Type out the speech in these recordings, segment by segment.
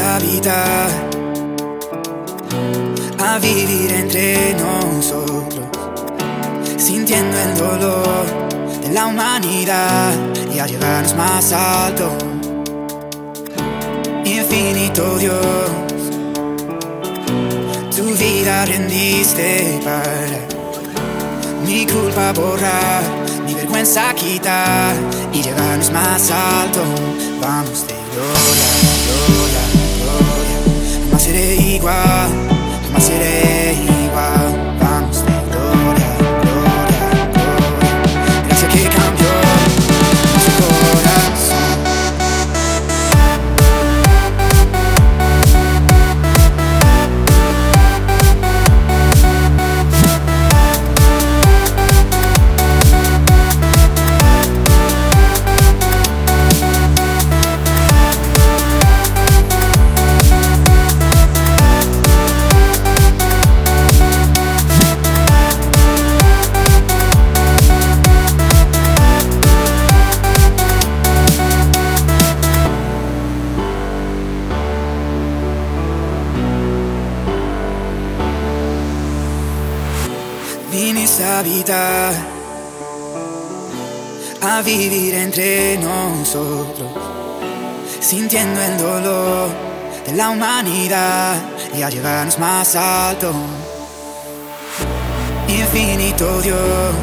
habitar, a vivir entre nosotros, sintiendo el dolor de la humanidad y a llevarnos más alto. Infinito Dios, tu vida rendiste para mi culpa borrar, mi vergüenza quitar y llevarnos más alto. Vamos de gloria, Today. A vivir entre nosotros, sintiendo el dolor de la humanidad y a llevarnos más alto. Infinito Dios,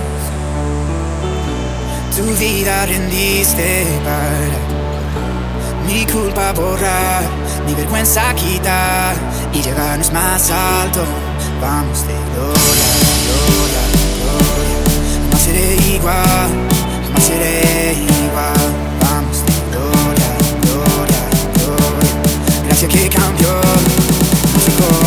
tu vida rendiste para mi culpa borrar, mi vergüenza quitar y llevarnos más alto. Vamos de gloria. for